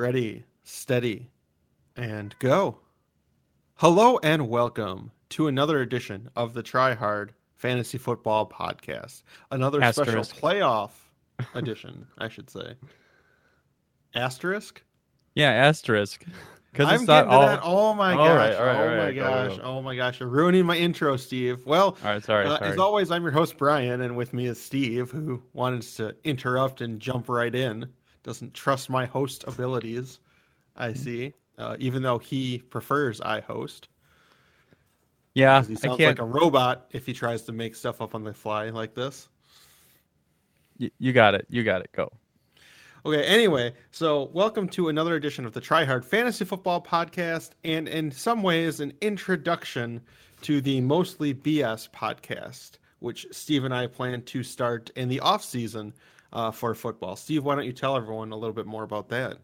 ready, steady, and go. Hello and welcome to another edition of the Try Hard Fantasy Football Podcast. Another Asterisk. special playoff edition, I should say. Asterisk? Yeah, asterisk. Because I'm not getting to all. that. Oh my All gosh. right, all right, oh all my right, go, go, gosh. go. Oh my gosh. You're ruining my intro, Steve. Well, All right, sorry, Uh, sorry. As always, I'm your host, Brian, and with me is Steve, who wanted to interrupt and jump right in. Doesn't trust my host abilities, I Mm-hmm. see, uh, even though he prefers I host. Yeah, He sounds like a robot if he tries to make stuff up on the fly like this. y- you got it. You got it. Go. Okay, anyway, so welcome to another edition of the Try Hard Fantasy Football Podcast, and in some ways, an introduction to the Mostly BS podcast, which Steve and I plan to start in the off season uh, for football. Steve, why don't you tell everyone a little bit more about that?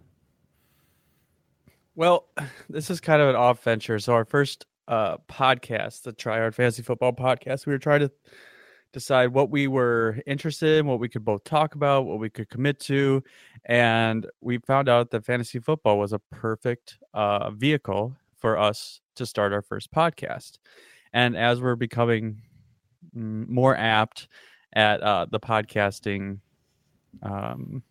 Well, this is kind of an off venture. So our first uh, podcast, the Try Hard Fantasy Football Podcast, we were trying to decide what we were interested in, what we could both talk about, what we could commit to, and we found out that fantasy football was a perfect uh, vehicle for us to start our first podcast. And as we're becoming more apt at uh, the podcasting, um,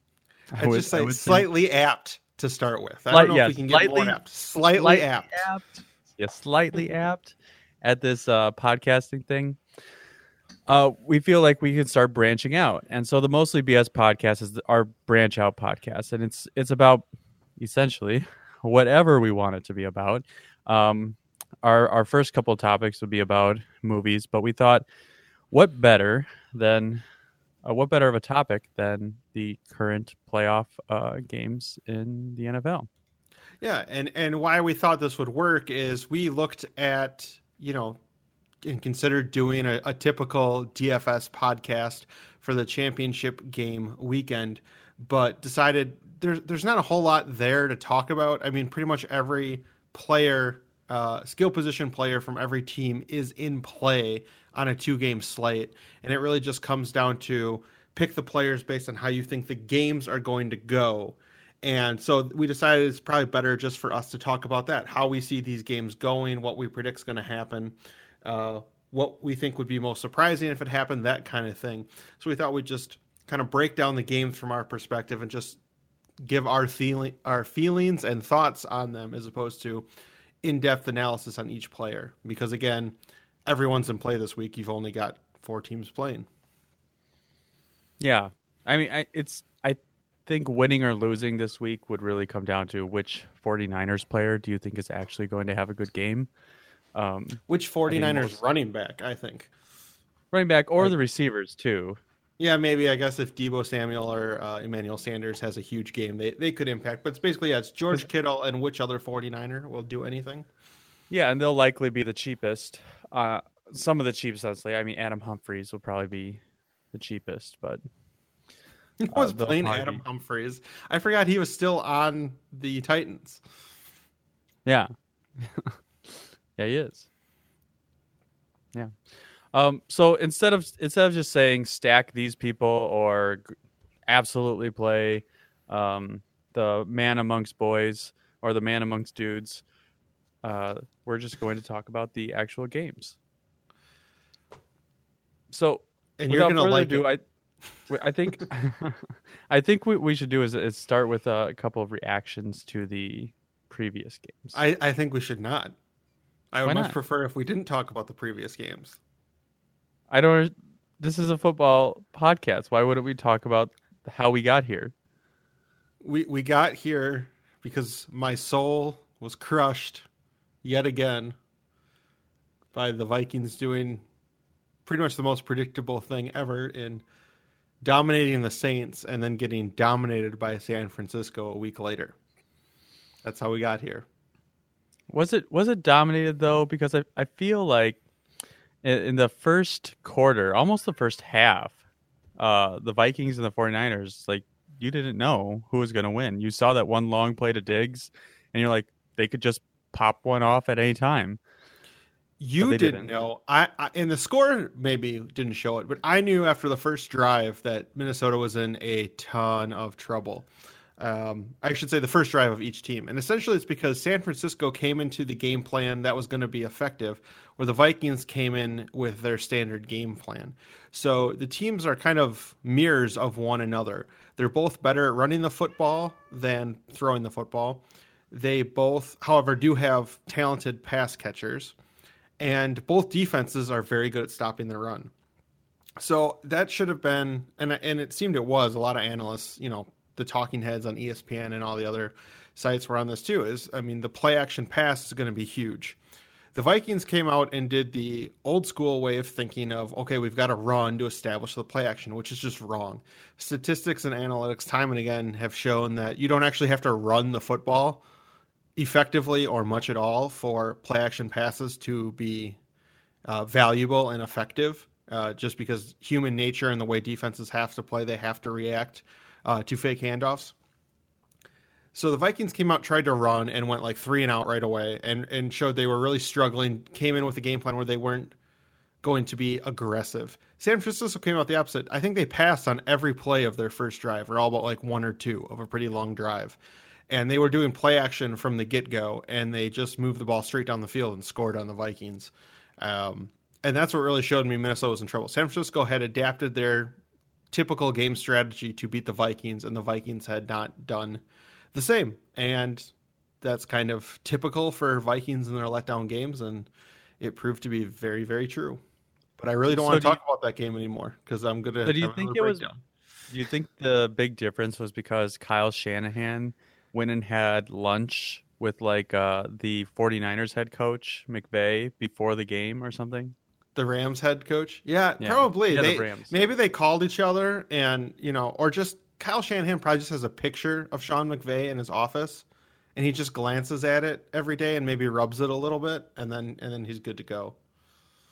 I would- just I say say- slightly apt to start with. I don't know yeah, if we can get slightly- more apt. Slightly slightly apt. apt. Yeah, slightly apt at this uh, podcasting thing. Uh, we feel like we can start branching out, and so the mostly BS podcast is our branch out podcast, and it's it's about essentially whatever we want it to be about. Um, our our first couple of topics would be about movies, but we thought, what better than uh, what better of a topic than the current playoff uh, games in the NFL? Yeah, and and why we thought this would work is we looked at you know and considered doing a, a typical DFS podcast for the championship game weekend, but decided there's there's not a whole lot there to talk about. I mean, pretty much every player, uh, skill position player from every team is in play on a two game slate, and it really just comes down to pick the players based on how you think the games are going to go. And so we decided it's probably better just for us to talk about that, how we see these games going, what we predict is going to happen, uh, what we think would be most surprising if it happened, that kind of thing. So we thought we'd just kind of break down the games from our perspective and just give our feeling, our feelings and thoughts on them, as opposed to in-depth analysis on each player. Because again, everyone's in play this week. You've only got four teams playing. Yeah. I mean, I, it's, I think winning or losing this week would really come down to which 49ers player do you think is actually going to have a good game? Um, Which 49ers most- running back, I think. running back or Like- the receivers, too. Yeah, maybe I guess if Deebo Samuel or uh, Emmanuel Sanders has a huge game, they, they could impact. But it's basically yeah, it's George Kittle and which other 49er will do anything. Yeah. And they'll likely be the cheapest. Uh, some of the cheapest, honestly. I mean, Adam Humphries will probably be the cheapest, but Who was playing Adam be- Humphries? I forgot he was still on the Titans. Yeah. yeah, he is. Yeah. Um, so instead of instead of just saying stack these people or absolutely play um, the man amongst boys or the man amongst dudes, uh, we're just going to talk about the actual games. So And you're without gonna further like ado, it. I, I think, I think what we should do is, is start with a couple of reactions to the previous games. I, I think we should not. I would Why much prefer if we didn't talk about the previous games. I don't. This is a football podcast. Why wouldn't we talk about how we got here? We we got here because my soul was crushed yet again by the Vikings doing pretty much the most predictable thing ever in dominating the Saints and then getting dominated by San Francisco a week later. That's how we got here. Was it was it dominated though? Because I I feel like in, in the first quarter, almost the first half, uh, the Vikings and the 49ers, like you didn't know who was going to win. You saw that one long play to Diggs, and you're like, they could just pop one off at any time. You didn't, didn't. know. I, I and the score maybe didn't show it, but I knew after the first drive that Minnesota was in a ton of trouble. Um, I should say the first drive of each team. And essentially, it's because San Francisco came into the game plan that was going to be effective, where the Vikings came in with their standard game plan. So the teams are kind of mirrors of one another. They're both better at running the football than throwing the football. They both, however, do have talented pass catchers, and both defenses are very good at stopping the run. So that should have been, and and it seemed it was. A lot of analysts, you know, the talking heads on ESPN and all the other sites were on this too. Is I mean, the play action pass is going to be huge. The Vikings came out and did the old school way of thinking of okay, we've got to run to establish the play action, which is just wrong. Statistics and analytics, time and again, have shown that you don't actually have to run the football effectively or much at all for play action passes to be uh, valuable and effective. Uh, just because human nature and the way defenses have to play, they have to react uh, to fake handoffs. So the Vikings came out, tried to run, and went like three and out right away, and and showed they were really struggling. Came in with a game plan where they weren't going to be aggressive. San Francisco came out the opposite. I think they passed on every play of their first drive, or all but like one or two of a pretty long drive, and they were doing play action from the get go, and they just moved the ball straight down the field and scored on the Vikings. Um, and that's what really showed me Minnesota was in trouble. San Francisco had adapted their typical game strategy to beat the Vikings, and the Vikings had not done the same. And that's kind of typical for Vikings in their letdown games, and it proved to be very, very true. But I really don't so want to talk you, about that game anymore because I'm gonna. So do you think it was? Do you think the big difference was because Kyle Shanahan went and had lunch with like uh, the 49ers head coach McVay before the game or something? the Rams head coach. Yeah, yeah. probably. Yeah, they, the maybe they called each other and, you know, or just Kyle Shanahan probably just has a picture of Sean McVay in his office and he just glances at it every day and maybe rubs it a little bit and then and then he's good to go.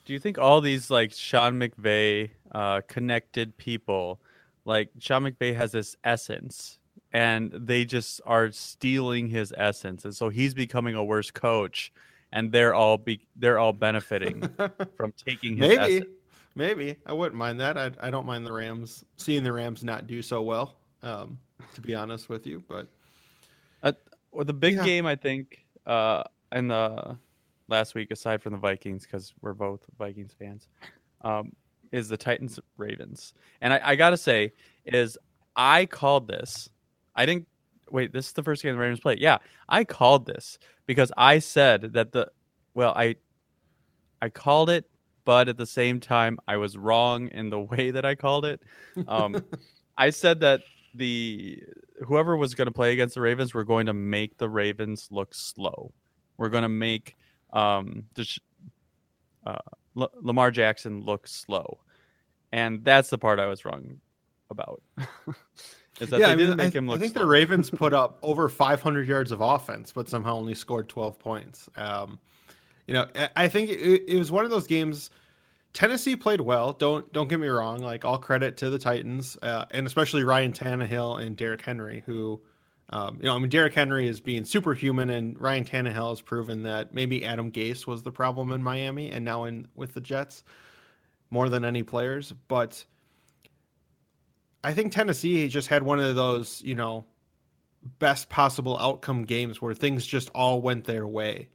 Do you think all these like Sean McVay uh, connected people, like Sean McVay has this essence and they just are stealing his essence and so he's becoming a worse coach and they're all be they're all benefiting from taking his maybe asset. maybe I wouldn't mind that. I I don't mind the Rams seeing the Rams not do so well. Um, to be honest with you, but uh, well, the big yeah. game I think uh in the last week, aside from the Vikings, because we're both Vikings fans, um, is the Titans Ravens, and I, I gotta say is I called this. I didn't wait. This is the first game the Ravens played. Yeah, I called this because I said that the well, I I called it, but at the same time I was wrong in the way that I called it. Um, I said that the whoever was going to play against the Ravens were going to make the Ravens look slow. We're going to make um, uh, L- Lamar Jackson look slow, and that's the part I was wrong about. Is that yeah, they I didn't make I, him look. I think slow. the Ravens put up over 500 yards of offense, but somehow only scored 12 points. Um, you know, I think it, it, was one of those games. Tennessee played well. Don't don't get me wrong. Like all credit to the Titans, uh, and especially Ryan Tannehill and Derrick Henry, who, um, you know, I mean, Derrick Henry is being superhuman, and Ryan Tannehill has proven that maybe Adam Gase was the problem in Miami, and now in with the Jets more than any players, but I think Tennessee just had one of those, you know, best possible outcome games where things just all went their way.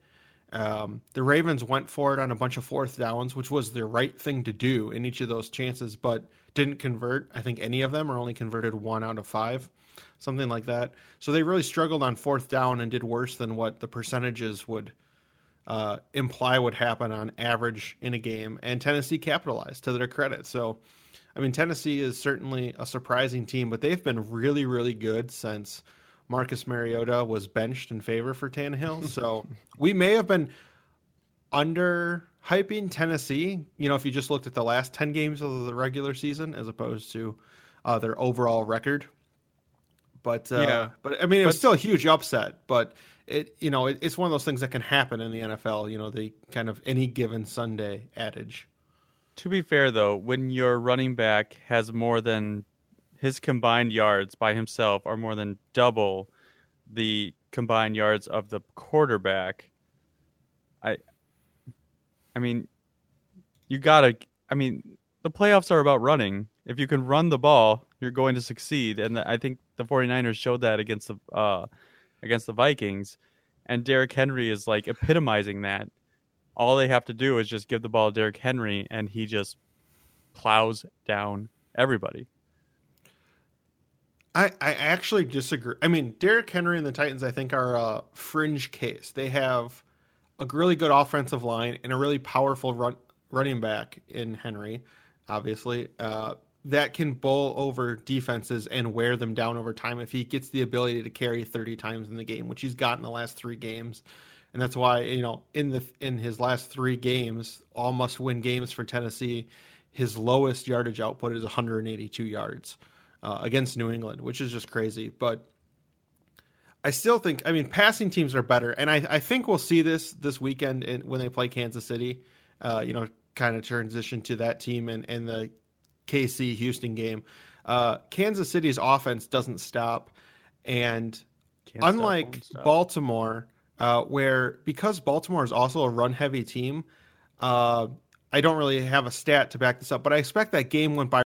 Um, the Ravens went for it on a bunch of fourth downs, which was the right thing to do in each of those chances, but didn't convert. I think any of them or only converted one out of five, something like that. So they really struggled on fourth down and did worse than what the percentages would uh, imply would happen on average in a game. And Tennessee capitalized to their credit. So I mean, Tennessee is certainly a surprising team, but they've been really, really good since Marcus Mariota was benched in favor for Tannehill. So we may have been under hyping Tennessee. You know, if you just looked at the last ten games of the regular season as opposed to uh, their overall record. But uh, yeah, but I mean, it was still a huge upset. But it, you know, it, it's one of those things that can happen in the NFL. You know, the kind of any given Sunday adage. To be fair, though, when your running back has more than his combined yards by himself are more than double the combined yards of the quarterback, I, I mean, you gotta. I mean, the playoffs are about running. If you can run the ball, you're going to succeed. And I think the 49ers showed that against the uh, against the Vikings. And Derrick Henry is like epitomizing that. All they have to do is just give the ball to Derrick Henry, and he just plows down everybody. I, I actually disagree. I mean, Derrick Henry and the Titans, I think, are a fringe case. They have a really good offensive line and a really powerful run, running back in Henry, obviously, uh, that can bowl over defenses and wear them down over time if he gets the ability to carry 30 times in the game, which he's got in the last three games. And that's why, you know, in the in his last three games, all must win games for Tennessee, his lowest yardage output is 182 yards uh, against New England, which is just crazy. But I still think, I mean, passing teams are better, and I, I think we'll see this this weekend in, when they play Kansas City. Uh, you know, kind of transition to that team and, and the KC Houston game. Uh, Kansas City's offense doesn't stop. And Can't unlike stop, Baltimore, uh, where because Baltimore is also a run heavy team, uh, I don't really have a stat to back this up, but I expect that game went by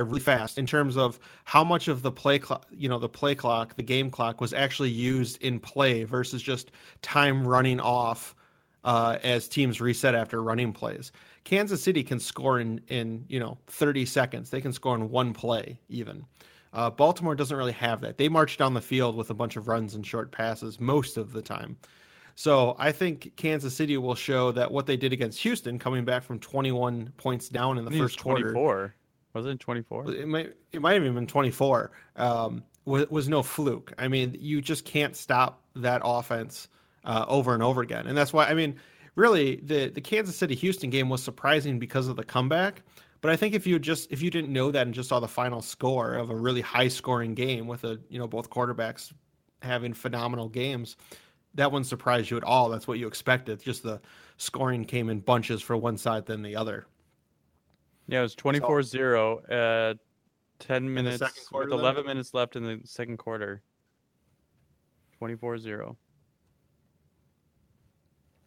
really fast in terms of how much of the play clock, you know, the play clock, the game clock was actually used in play versus just time running off uh, as teams reset after running plays. Kansas City can score in in you know 30 seconds. They can score in one play even. Uh, Baltimore doesn't really have that. They march down the field with a bunch of runs and short passes most of the time. So I think Kansas City will show that what they did against Houston, coming back from 21 points down in the first 24. quarter. Was it 24? It might it might have even been 24. Um, was, was no fluke. I mean, you just can't stop that offense uh, over and over again, and that's why. I mean, really the the Kansas City Houston game was surprising because of the comeback. But I think if you just if you didn't know that and just saw the final score of a really high scoring game with a you know both quarterbacks having phenomenal games, that wouldn't surprise you at all. That's what you expected. Just the scoring came in bunches for one side than the other. Yeah, it was 24-0 at 10 minutes with 11 then? minutes left in the second quarter. 24-0.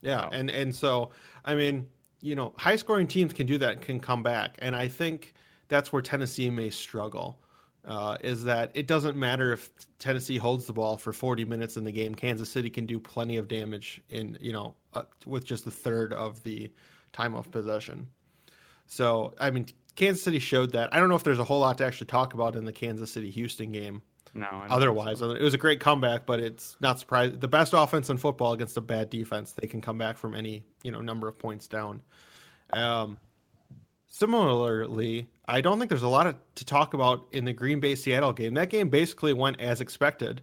Yeah, wow. and and so I mean, you know, high scoring teams can do that, can come back, and I think that's where Tennessee may struggle. Uh, is that it doesn't matter if Tennessee holds the ball for 40 minutes in the game. Kansas City can do plenty of damage in you know uh, with just a third of the time of possession. So I mean, Kansas City showed that. I don't know if there's a whole lot to actually talk about in the Kansas City Houston game. No. Otherwise, so. it was a great comeback, but it's not surprising. The best offense in football against a bad defense, they can come back from any you know number of points down. Um, similarly, I don't think there's a lot of, to talk about in the Green Bay Seattle game. That game basically went as expected.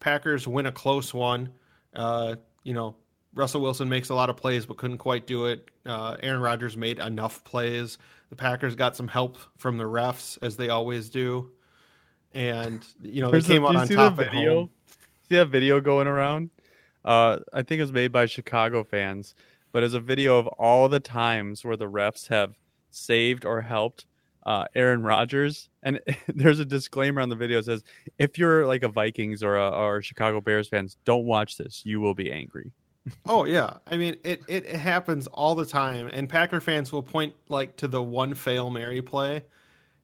Packers win a close one. Uh, you know, Russell Wilson makes a lot of plays but couldn't quite do it. Uh, Aaron Rodgers made enough plays. The Packers got some help from the refs as they always do and you know There's they came a, out on top of at home. See that video going around? Uh, I think it was made by Chicago fans, but it's a video of all the times where the refs have saved or helped uh, Aaron Rodgers. And there's a disclaimer on the video that says, if you're like a Vikings or a or Chicago Bears fans, don't watch this. You will be angry. oh yeah, I mean it, it. It happens all the time, and Packer fans will point like to the one fail Mary play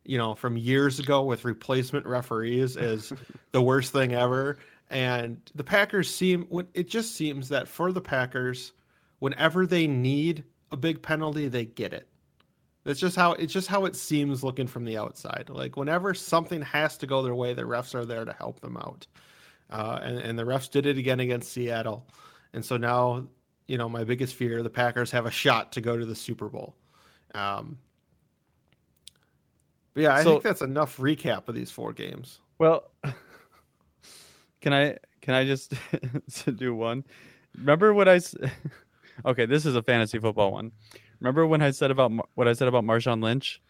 you know, from years ago with replacement referees is the worst thing ever. And the Packers seem, it just seems that for the Packers, whenever they need a big penalty, they get it. It's just how it's just how it seems looking from the outside. Like whenever something has to go their way, the refs are there to help them out. Uh, and, and the refs did it again against Seattle. And so now, you know, my biggest fear, the Packers have a shot to go to the Super Bowl. Um, but yeah, I so, think that's enough recap of these four games. Well, can I can I just do one? Remember what I Okay, this is a fantasy football one. Remember when I said about what I said about Marshawn Lynch?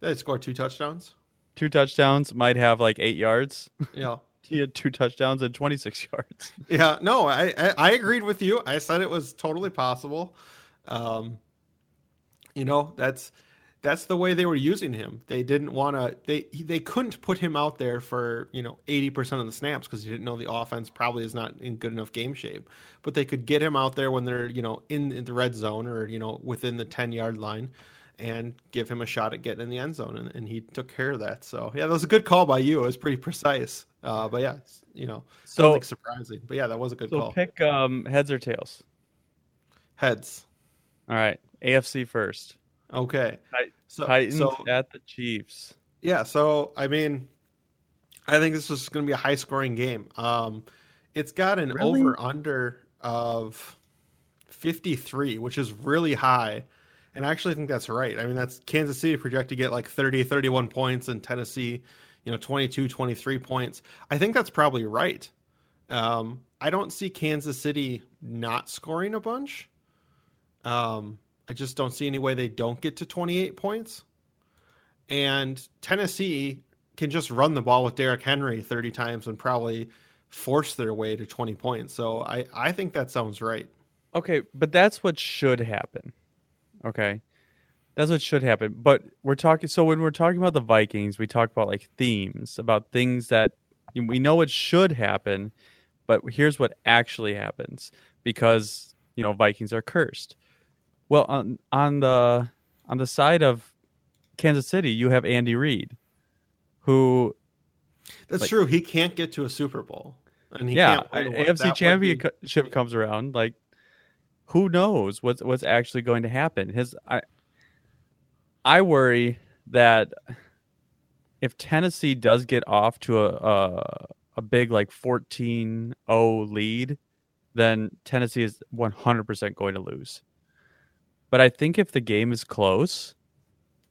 They scored two touchdowns. Two touchdowns might have like 8 yards. Yeah. he had two touchdowns and 26 yards. Yeah, no, I, I, I agreed with you. I said it was totally possible. Um you know, that's that's the way they were using him. They didn't want to. They they couldn't put him out there for you know eighty percent of the snaps because you didn't know the offense probably is not in good enough game shape. But they could get him out there when they're you know in, in the red zone or you know within the ten yard line, and give him a shot at getting in the end zone, and, and he took care of that. So yeah, that was a good call by you. It was pretty precise. Uh, but yeah, you know, so like surprising. But yeah, that was a good so call. pick um, heads or tails. Heads. All right, AFC first. Okay. So, Titans so, at the Chiefs. Yeah, so I mean, I think this is going to be a high scoring game. Um, it's got an really? over under of 53, which is really high. And I actually think that's right. I mean, that's Kansas City projected to get like 30, 31 points, and Tennessee, you know, 22, 23 points. I think that's probably right. Um, I don't see Kansas City not scoring a bunch. Um, I just don't see any way they don't get to 28 points. And Tennessee can just run the ball with Derrick Henry 30 times and probably force their way to 20 points. So I, I think that sounds right. Okay, but that's what should happen. Okay. That's what should happen. But we're talking so when we're talking about the Vikings, we talk about like themes, about things that we know it should happen, but here's what actually happens because, you know, Vikings are cursed. Well, on on the on the side of Kansas City, you have Andy Reid, who That's like, true. He can't get to a Super Bowl. And yeah, AFC championship be... comes around like who knows what's what's actually going to happen. His I I worry that if Tennessee does get off to a a, a big like 14-0 lead, then Tennessee is 100% going to lose. But I think if the game is close,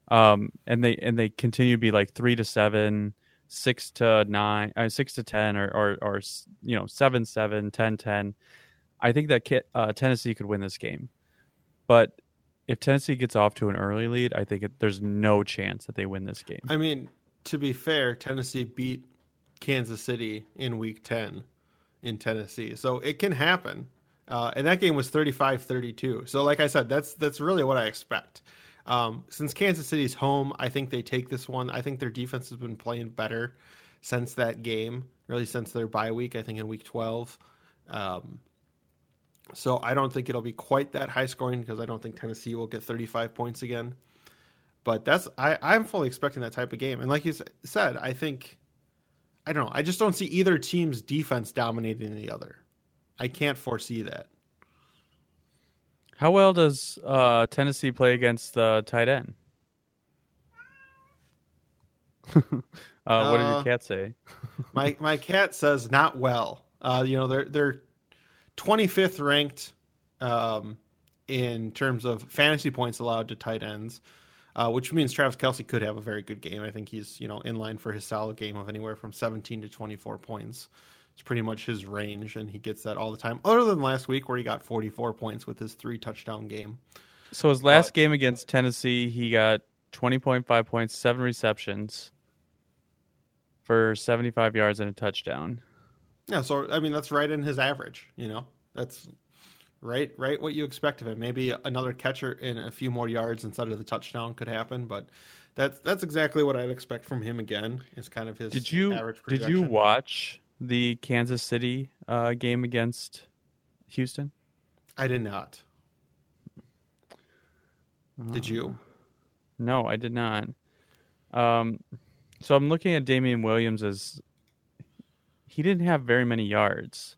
um, and they and they continue to be like three to seven, six to nine, uh, six to ten, or or, or you know seven seven, 10 10, I think that uh, Tennessee could win this game, but if Tennessee gets off to an early lead, I think it, there's no chance that they win this game. I mean, to be fair, Tennessee beat Kansas City in Week Ten in Tennessee, so it can happen. Uh, and that game was 35-32. So, like I said, that's that's really what I expect. Um, since Kansas City's home, I think they take this one. I think their defense has been playing better since that game, really since their bye week. I think in Week 12. Um, so I don't think it'll be quite that high scoring because I don't think Tennessee will get 35 points again. But that's I, I'm fully expecting that type of game. And like you said, I think I don't know. I just don't see either team's defense dominating the other. I can't foresee that. How well does uh, Tennessee play against the tight end? uh, what did your uh, cat say? my my cat says not well. Uh, you know they're they're 25th ranked um, in terms of fantasy points allowed to tight ends, uh, which means Travis Kelce could have a very good game. I think he's you know in line for his solid game of anywhere from 17 to 24 points. It's pretty much his range, and he gets that all the time. Other than last week where he got 44 points with his three touchdown game. So his last but, game against Tennessee, he got 20.5 points, seven receptions for 75 yards and a touchdown. Yeah, so I mean that's right in his average. You know, that's right, right what you expect of him. Maybe another catcher in a few more yards instead of the touchdown could happen, but that's that's exactly what I'd expect from him again. Is kind of his did you did you watch the Kansas City uh, game against Houston? I did not. Did you? Uh, no, I did not. Um, so I'm looking at Damien Williams as he didn't have very many yards,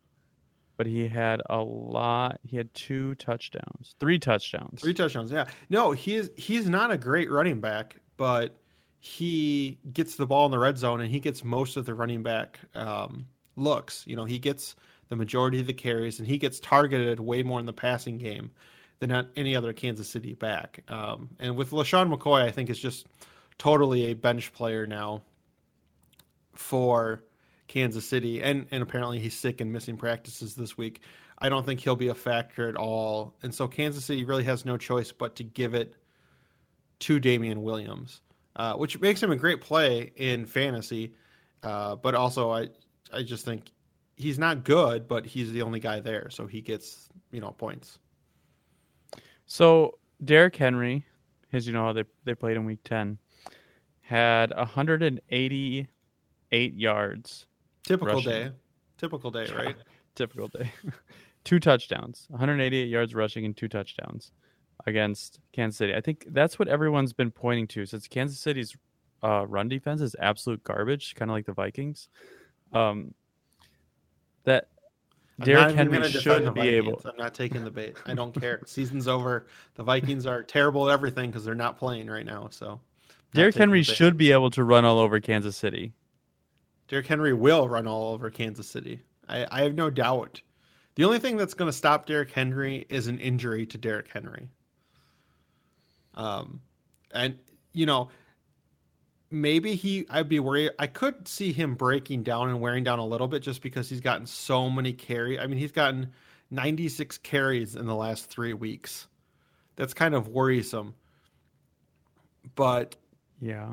but he had a lot. He had two touchdowns, three touchdowns, three touchdowns. Yeah, no, he's he's not a great running back, but he gets the ball in the red zone and he gets most of the running back um, looks. You know, he gets the majority of the carries and he gets targeted way more in the passing game than any other Kansas City back. Um, and with LeSean McCoy, I think is just totally a bench player now for Kansas City, and and apparently he's sick and missing practices this week. I don't think he'll be a factor at all, and so Kansas City really has no choice but to give it to Damien Williams, uh, which makes him a great play in fantasy. Uh, but also, I I just think he's not good, but he's the only guy there, so he gets you know points. So Derrick Henry, as you know how they they played in Week Ten, had 188 yards Typical rushing. day. Typical day, right? Typical day. two touchdowns, 188 yards rushing and two touchdowns. Against Kansas City. I think that's what everyone's been pointing to since Kansas City's uh, run defense is absolute garbage, kind of like the Vikings. Um, that Derrick Henry should be able. I'm not taking the bait. I don't care. Season's over. The Vikings are terrible at everything because they're not playing right now. So Derrick Henry should be able to run all over Kansas City. Derrick Henry will run all over Kansas City. I, I have no doubt. The only thing that's going to stop Derrick Henry is an injury to Derrick Henry. Um, and you know, maybe he I'd be worried. I could see him breaking down and wearing down a little bit just because he's gotten so many carry. I mean, he's gotten 96 carries in the last 3 weeks. That's kind of worrisome. But yeah.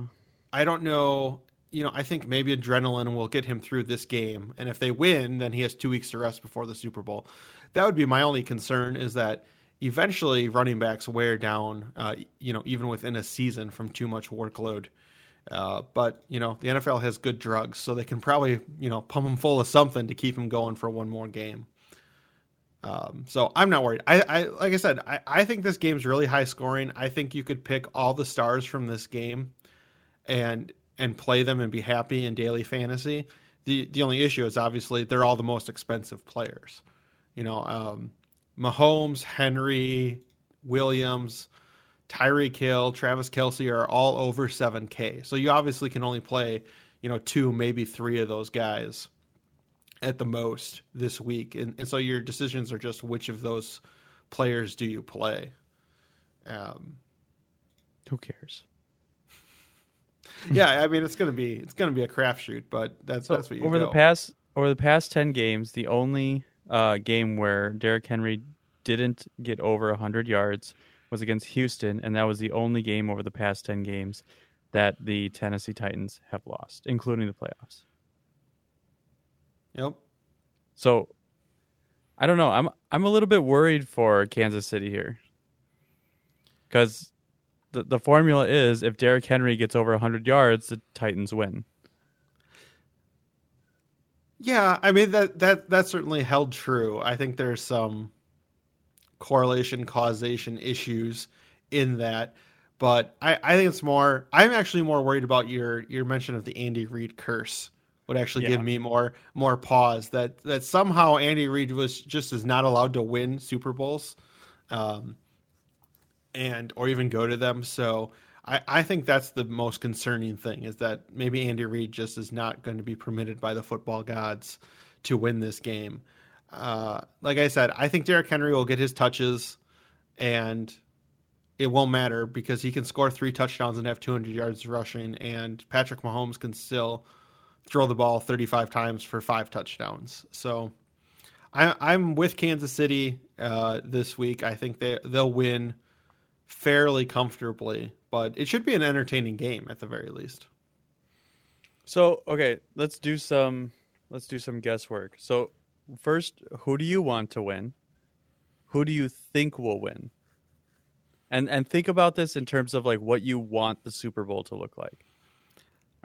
I don't know, you know, I think maybe adrenaline will get him through this game and if they win, then he has 2 weeks to rest before the Super Bowl. That would be my only concern is that eventually running backs wear down, uh, you know, even within a season from too much workload. Uh, but you know the NFL has good drugs, so they can probably you know pump him full of something to keep him going for one more game. Um, so I'm not worried. I, I like I said, I, I think this game's really high scoring. I think you could pick all the stars from this game, and and play them and be happy in daily fantasy. The the only issue is obviously they're all the most expensive players. You know, um, Mahomes, Henry, Williams, Tyreek Hill, Travis Kelce are all over 7K. So you obviously can only play, you know, two, maybe three of those guys at the most this week. And, and so your decisions are just which of those players do you play? Um, Who cares? yeah, I mean it's gonna be it's gonna be a crapshoot, but that's so that's what you over go. the past over the past ten games, the only uh, game where Derrick Henry didn't get over hundred yards was against Houston, and that was the only game over the past 10 games that the Tennessee Titans have lost, including the playoffs. Yep. So I don't know. I'm I'm a little bit worried for Kansas City here. Cuz the the formula is if Derrick Henry gets over 100 yards, the Titans win. Yeah, I mean that that that certainly held true. I think there's some correlation causation issues in that. But I, I think it's more. I'm actually more worried about your your mention of the Andy Reid curse. Would actually yeah. give me more more pause that that somehow Andy Reid was just is not allowed to win Super Bowls, um, and or even go to them. So I, I think that's the most concerning thing is that maybe Andy Reid just is not going to be permitted by the football gods to win this game. Uh, like I said, I think Derrick Henry will get his touches, and it won't matter because he can score three touchdowns and have 200 yards rushing, and Patrick Mahomes can still throw the ball 35 times for five touchdowns. So I, am with Kansas City uh, this week. I think they they'll win fairly comfortably, but it should be an entertaining game at the very least. So okay, let's do some let's do some guesswork. So first, who do you want to win? Who do you think will win? And and think about this in terms of like what you want the Super Bowl to look like.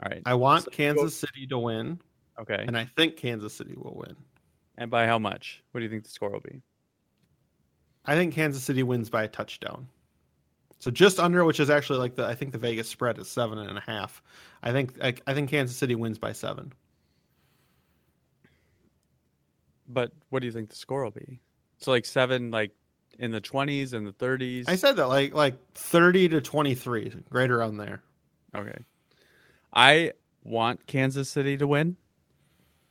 All right. I want so Kansas go... City to win. Okay. And I think Kansas City will win. And by how much? What do you think the score will be? I think Kansas City wins by a touchdown. So just under, which is actually like the I think the Vegas spread is seven and a half. I think I, I think Kansas City wins by seven. But what do you think the score will be? So like seven, like in the twenties and the thirties. I said that like like thirty to twenty three, right around there. Okay. I want Kansas City to win.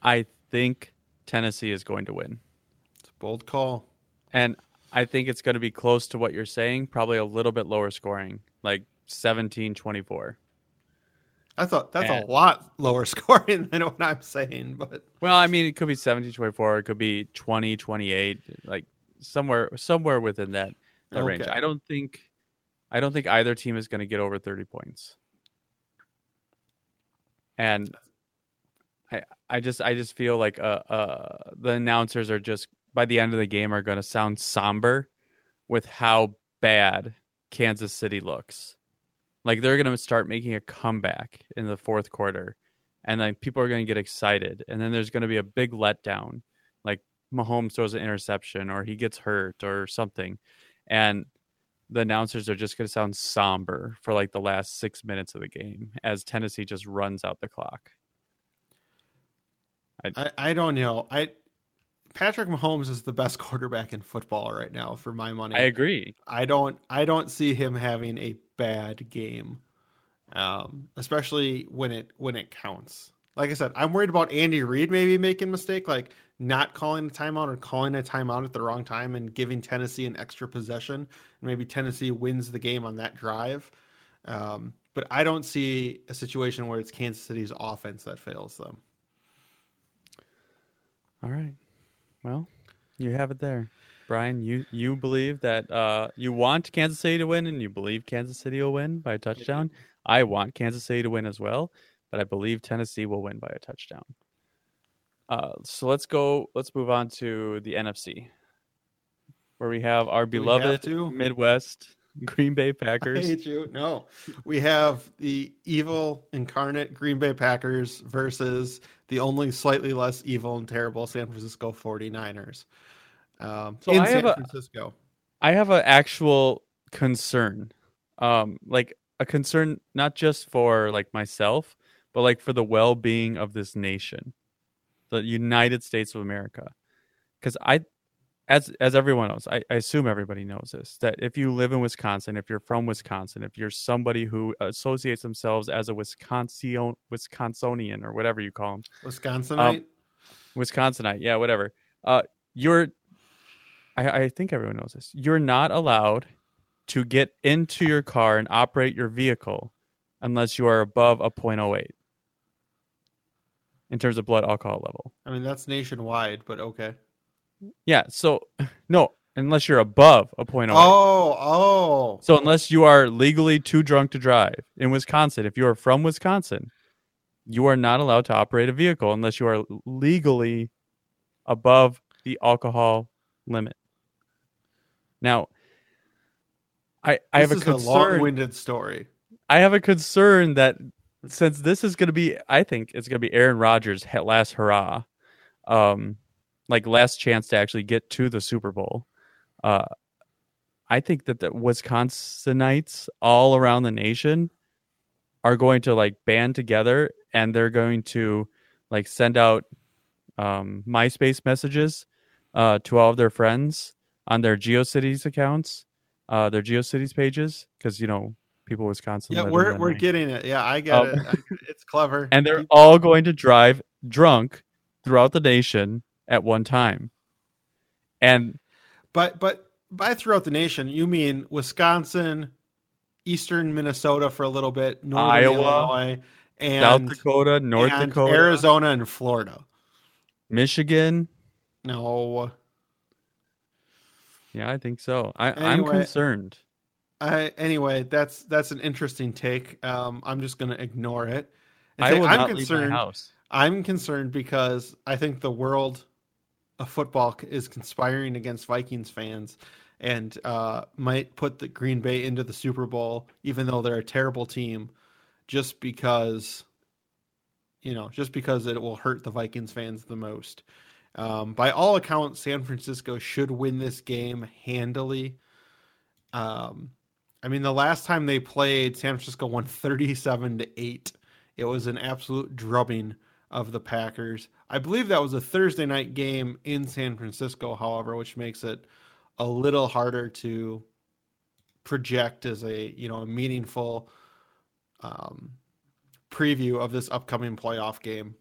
I think Tennessee is going to win. It's a bold call. And I think it's going to be close to what you're saying, probably a little bit lower scoring, like 17 24. I thought that's and, a lot lower scoring than what I'm saying, but well, I mean, it could be 17 24, it could be 20 28, like somewhere somewhere within that, that okay. range. I don't think I don't think either team is going to get over 30 points. And I I just I just feel like uh uh the announcers are just by the end of the game are going to sound somber with how bad Kansas City looks. Like they're going to start making a comeback in the fourth quarter, and then people are going to get excited, and then there's going to be a big letdown, like Mahomes throws an interception or he gets hurt or something, and the announcers are just going to sound somber for like the last six minutes of the game as Tennessee just runs out the clock. I, I don't know. I Patrick Mahomes is the best quarterback in football right now for my money. I agree. I don't I don't see him having a bad game. Um, especially when it when it counts. Like I said, I'm worried about Andy Reid maybe making a mistake, like not calling a timeout or calling a timeout at the wrong time and giving Tennessee an extra possession. And maybe Tennessee wins the game on that drive. Um, but I don't see a situation where it's Kansas City's offense that fails them. All right. Well, you have it there. Brian, you you believe that uh, you want Kansas City to win and you believe Kansas City will win by a touchdown. I want Kansas City to win as well, but I believe Tennessee will win by a touchdown. Uh, so let's go. Let's move on to the NFC, where we have our beloved have? Midwest Green Bay I Packers. hate you. No, we have the evil incarnate Green Bay Packers versus the only slightly less evil and terrible San Francisco 49ers. Um, So in I San have Francisco. I have an actual concern, um, like a concern not just for like myself, but like for the well-being of this nation, the United States of America. Because I, as as everyone knows, I, I assume everybody knows this that if you live in Wisconsin, if you're from Wisconsin, if you're somebody who associates themselves as a Wisconsin Wisconsinian or whatever you call them, Wisconsinite. Wisconsinite, yeah, whatever. Uh, you're, I, I think everyone knows this. You're not allowed to get into your car and operate your vehicle unless you are above a .08 in terms of blood alcohol level. I mean, that's nationwide, but okay. Yeah. So no, unless you're above a point. Oh, oh. So unless you are legally too drunk to drive in Wisconsin, if you are from Wisconsin, you are not allowed to operate a vehicle unless you are legally above the alcohol limit. Now, I I have a concern. long-winded story. I have a concern that since this is going to be, I think it's going to be Aaron Rodgers' last hurrah, um, like last chance to actually get to the Super Bowl. Uh, I think that the Wisconsinites all around the nation are going to like band together and they're going to like send out um, MySpace messages uh, to all of their friends on their GeoCities accounts, uh, their GeoCities pages, because you know people Wisconsin. Yeah, we're we're night. getting it. Yeah, I get Um, it. I- It's clever. and they're all going to drive drunk throughout the nation at one time. And But but by throughout the nation, you mean Wisconsin, eastern Minnesota for a little bit, northern Iowa, Illinois, and South Dakota, North and Dakota, Arizona, and Florida. Michigan. No, Yeah, I think so. I, I'm concerned. I anyway, that's that's an interesting take. Um, I'm just gonna ignore it. I will I'm not leave my concerned. house. I'm concerned because I think the world of football is conspiring against Vikings fans and uh, might put the Green Bay into the Super Bowl, even though they're a terrible team, just because, you know, just because it will hurt the Vikings fans the most. Um, by all accounts, San Francisco should win this game handily. Um, I mean, the last time they played, San Francisco won 37 to 8. It was an absolute drubbing of the Packers. I believe that was a Thursday night game in San Francisco, however, which makes it a little harder to project as a you know a meaningful um, preview of this upcoming playoff game.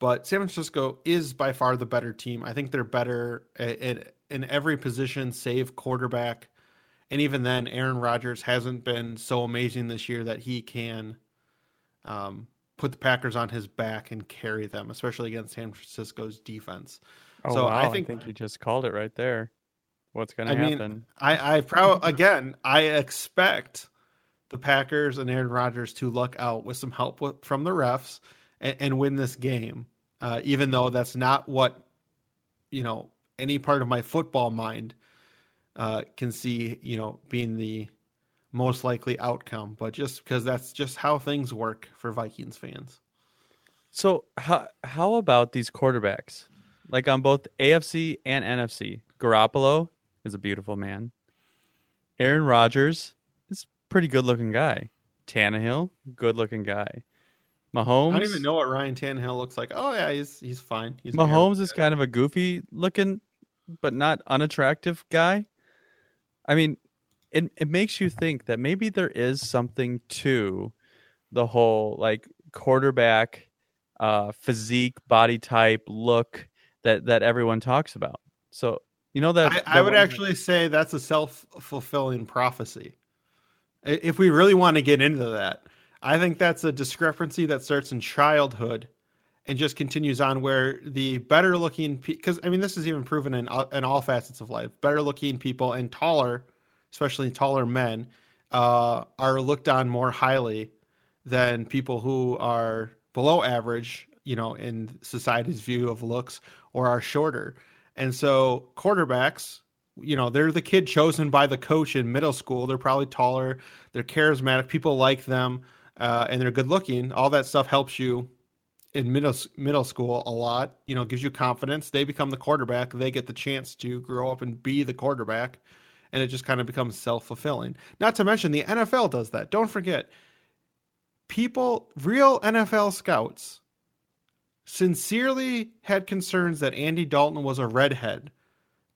But San Francisco is by far the better team. I think they're better at, in every position, save quarterback. And even then, Aaron Rodgers hasn't been so amazing this year that he can um, put the Packers on his back and carry them, especially against San Francisco's defense. Oh, So wow, I I think- think, you just called it right there. What's going to I mean. I, I proud again. I expect the Packers and Aaron Rodgers to luck out with some help with, from the refs and, and win this game, uh, even though that's not what you know any part of my football mind uh, can see. You know, being the most likely outcome, but just because that's just how things work for Vikings fans. So how how about these quarterbacks? Like on both AFC and NFC, Garoppolo is a beautiful man. Aaron Rodgers is a pretty good looking guy. Tannehill, good looking guy. Mahomes. I don't even know what Ryan Tannehill looks like. Oh yeah, he's he's fine. He's Mahomes is kind of a goofy looking, but not unattractive guy. I mean, it it makes you think that maybe there is something to the whole like quarterback uh physique, body type, look that that everyone talks about. So you know that I, I would actually say that's a self fulfilling prophecy. If we really want to get into that, I think that's a discrepancy that starts in childhood and just continues on where the better looking because I mean this is even proven in in all facets of life. Better looking people and taller, especially taller men, uh, are looked on more highly than people who are below average, you know, in society's view of looks or are shorter. And so quarterbacks, you know, they're the kid chosen by the coach in middle school. They're probably taller, they're charismatic, people like them, uh, and they're good looking. All that stuff helps you in middle middle school a lot. You know, gives you confidence. They become the quarterback. They get the chance to grow up and be the quarterback, and it just kind of becomes self fulfilling. Not to mention the NFL does that. Don't forget, people, real NFL scouts sincerely had concerns that Andy Dalton was a redhead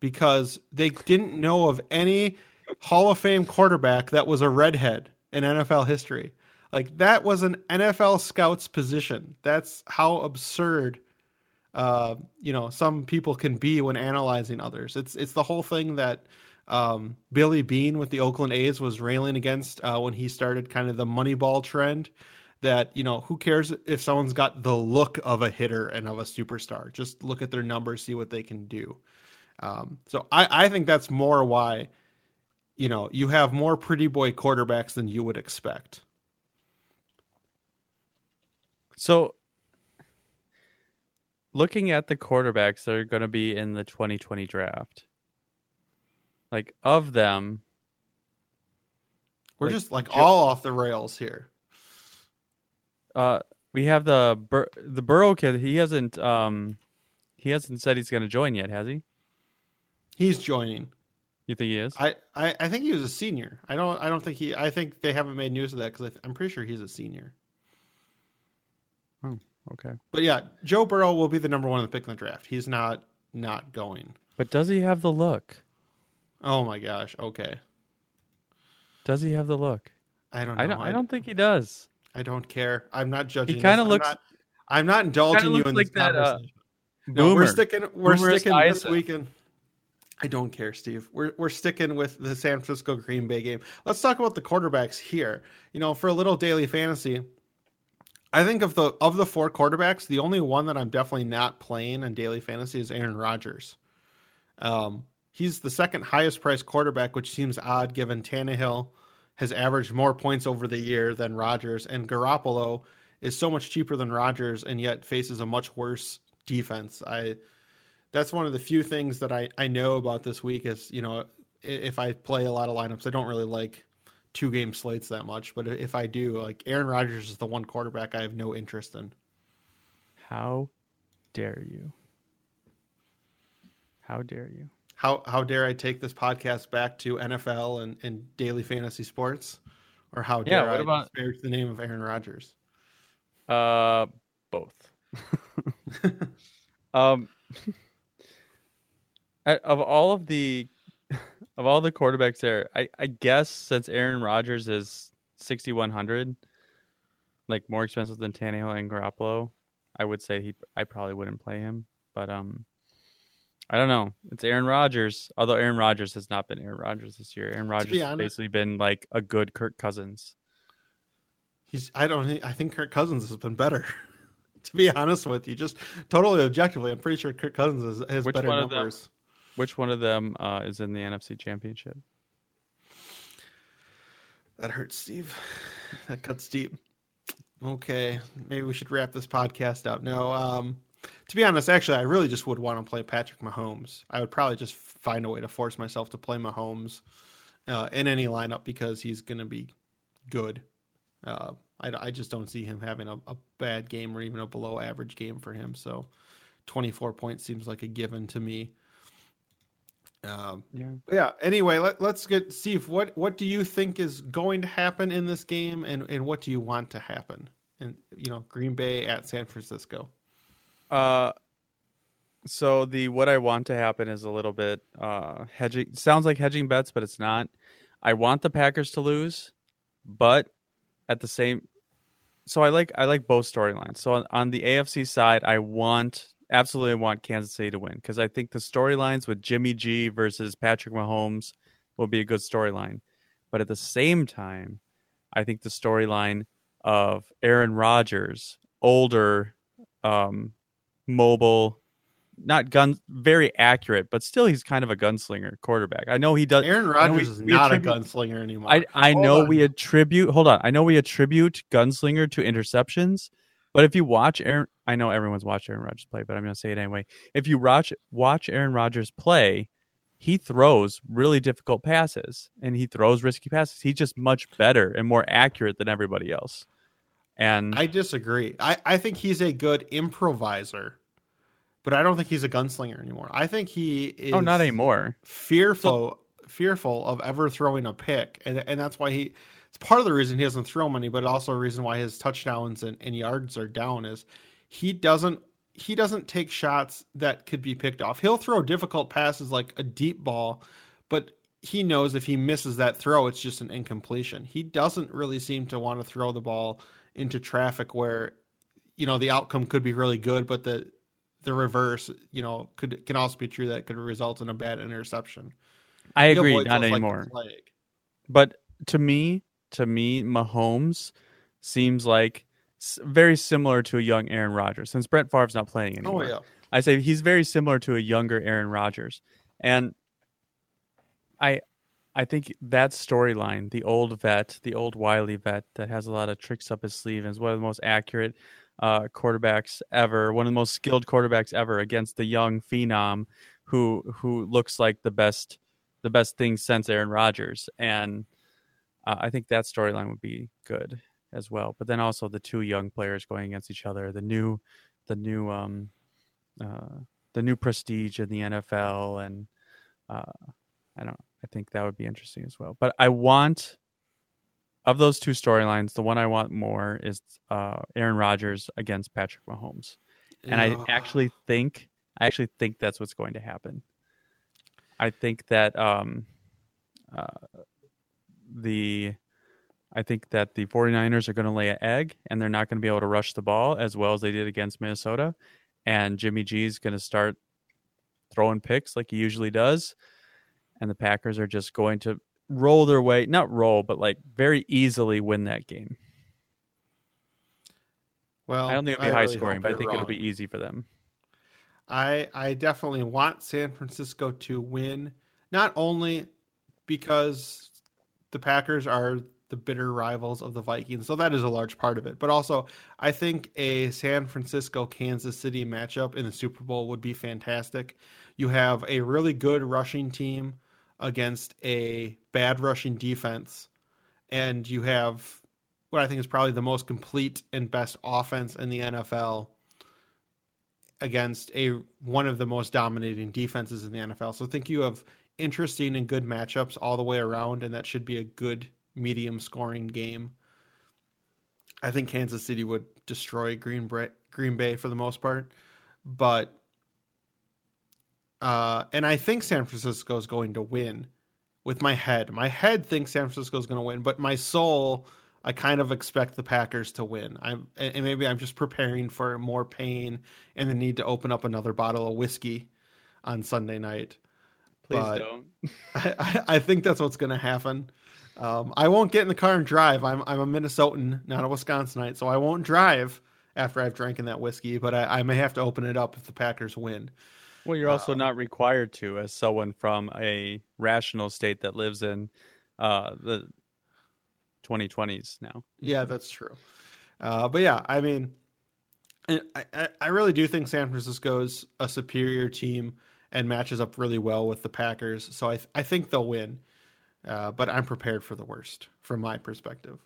because they didn't know of any Hall of Fame quarterback that was a redhead in NFL history. Like that was an NFL scout's position. That's how absurd uh, you know, some people can be when analyzing others. It's it's the whole thing that um, Billy Beane with the Oakland A's was railing against uh, when he started kind of the Moneyball trend that you know who cares if someone's got the look of a hitter and of a superstar? Just look at their numbers see what they can do. Um, so I, I think that's more why you know you have more pretty boy quarterbacks than you would expect. So looking at the quarterbacks that are going to be in the 2020 draft like of them we're like, just like all off the rails here uh, we have the Bur- the Burrow kid. He hasn't um, he hasn't said he's going to join yet, has he? He's joining. You think he is? I, I, I think he was a senior. I don't I don't think he. I think they haven't made news of that because I'm pretty sure he's a senior. Oh, okay. But yeah, Joe Burrow will be the number one in the pick in the draft. He's not not going. But does he have the look? Oh my gosh. Okay. Does he have the look? I don't know. I don't, I don't think he does. I don't care. I'm not judging. He kind of looks. I'm not, I'm not indulging you in like this that, uh, no, we're sticking. We're sticking this weekend. I don't care, Steve. We're we're sticking with the San Francisco Green Bay game. Let's talk about the quarterbacks here. You know, for a little daily fantasy, I think of the of the four quarterbacks, the only one that I'm definitely not playing in daily fantasy is Aaron Rodgers. Um, he's the second highest priced quarterback, which seems odd given Tannehill has averaged more points over the year than Rodgers, and Garoppolo is so much cheaper than Rodgers, and yet faces a much worse defense. I that's one of the few things that I I know about this week is you know if I play a lot of lineups, I don't really like two game slates that much, but if I do, like Aaron Rodgers is the one quarterback I have no interest in. How dare you? How dare you? How how dare I take this podcast back to NFL and, and daily fantasy sports, or how dare yeah, I about... disparage the name of Aaron Rodgers? Uh, both. um, of all of the of all the quarterbacks there, I I guess since Aaron Rodgers is sixty one hundred, like more expensive than Tannehill and Garoppolo, I would say he I probably wouldn't play him, but um I don't know. It's Aaron Rodgers. Although Aaron Rodgers has not been Aaron Rodgers this year. Aaron Rodgers has basically been like a good Kirk Cousins. He's I don't think I think Kirk Cousins has been better. to be honest with you, just totally objectively, I'm pretty sure Kirk Cousins has, has better numbers. Them, which one of them uh, is in the NFC Championship? That hurts, Steve. That cuts deep. Okay, maybe we should wrap this podcast up. No, um, to be honest, actually, I really just would want to play Patrick Mahomes. I would probably just find a way to force myself to play Mahomes uh, in any lineup because he's going to be good. Uh, I, I just don't see him having a, a bad game or even a below average game for him. So 24 points seems like a given to me. Um, Yeah. yeah. Anyway, let, let's get Steve. What what do you think is going to happen in this game, and and what do you want to happen? And you know, Green Bay at San Francisco. Uh, so the what I want to happen is a little bit uh hedging. Sounds like hedging bets, but it's not. I want the Packers to lose, but at the same, so I like I like both storylines. So on, on the AFC side, I want absolutely want Kansas City to win because I think the storylines with Jimmy G versus Patrick Mahomes will be a good storyline. But at the same time, I think the storyline of Aaron Rodgers, older, um, mobile, not gun, very accurate, but still he's kind of a gunslinger quarterback. I know he does. Aaron Rodgers we- is not a gunslinger anymore. I I Hold know on. we attribute. Hold on, I know we attribute gunslinger to interceptions, but if you watch Aaron, I know everyone's watched Aaron Rodgers play, but I'm going to say it anyway. If you watch watch Aaron Rodgers play, he throws really difficult passes and he throws risky passes. He's just much better and more accurate than everybody else. And I disagree. I, I think he's a good improviser, but I don't think he's a gunslinger anymore. I think he is oh, not anymore. fearful fearful of ever throwing a pick. And and that's why he it's part of the reason he doesn't throw many, but also a reason why his touchdowns and, and yards are down is he doesn't he doesn't take shots that could be picked off. He'll throw difficult passes like a deep ball, but he knows if he misses that throw, it's just an incompletion. He doesn't really seem to want to throw the ball into traffic where, you know, the outcome could be really good, but the the reverse, you know, could can also be true that could result in a bad interception. I agree, not those like anymore. But to me, to me, Mahomes seems like very similar to a young Aaron Rodgers. Since Brett Favre's not playing Oh anymore, yeah. I say he's very similar to a younger Aaron Rodgers, and I, I think that storyline, the old vet, the old wily vet that has a lot of tricks up his sleeve, is one of the most accurate uh, quarterbacks ever, one of the most skilled quarterbacks ever against the young phenom who who looks like the best the best thing since Aaron Rodgers, and uh, I think that storyline would be good as well. But then also the two young players going against each other, the new the new um uh, the new prestige in the NFL, and uh, I don't. I think that would be interesting as well. But I want of those two storylines, the one I want more is uh, Aaron Rodgers against Patrick Mahomes, and I actually think I actually think that's what's going to happen. I think that um, uh, the I think that the 49ers are going to lay an egg and they're not going to be able to rush the ball as well as they did against Minnesota. And Jimmy G is going to start throwing picks like he usually does. And the Packers are just going to roll their way, not roll, but like very easily win that game. well, I don't think it'll be high really scoring, but I think it'll be easy for them. I I definitely want San Francisco to win, not only because the Packers are the bitter rivals of the Vikings, so that is a large part of it, but also I think a San Francisco Kansas City matchup in the Super Bowl would be fantastic. You have a really good rushing team against a bad rushing defense, and you have what I think is probably the most complete and best offense in the NFL against a one of the most dominating defenses in the NFL. So I think you have interesting and good matchups all the way around, and that should be a good medium scoring game. I think Kansas City would destroy Green Bay, Green Bay for the most part, but uh, and I think San Francisco is going to win with my head. My head thinks San Francisco is going to win, but my soul, I kind of expect the Packers to win. I'm and maybe I'm just preparing for more pain and the need to open up another bottle of whiskey on Sunday night. Please But- don't. I, I, I think that's what's going to happen. Um, I won't get in the car and drive. I'm I'm a Minnesotan, not a Wisconsinite, so I won't drive after I've drank in that whiskey. But I, I may have to open it up if the Packers win. Well, you're also Um, not required to, as someone from a rational state that lives in uh, the 2020s now. Yeah, that's true. Uh, but yeah, I mean, I, I, I really do think San Francisco's a superior team and matches up really well with the Packers. So I I think they'll win. Uh, but I'm prepared for the worst from my perspective.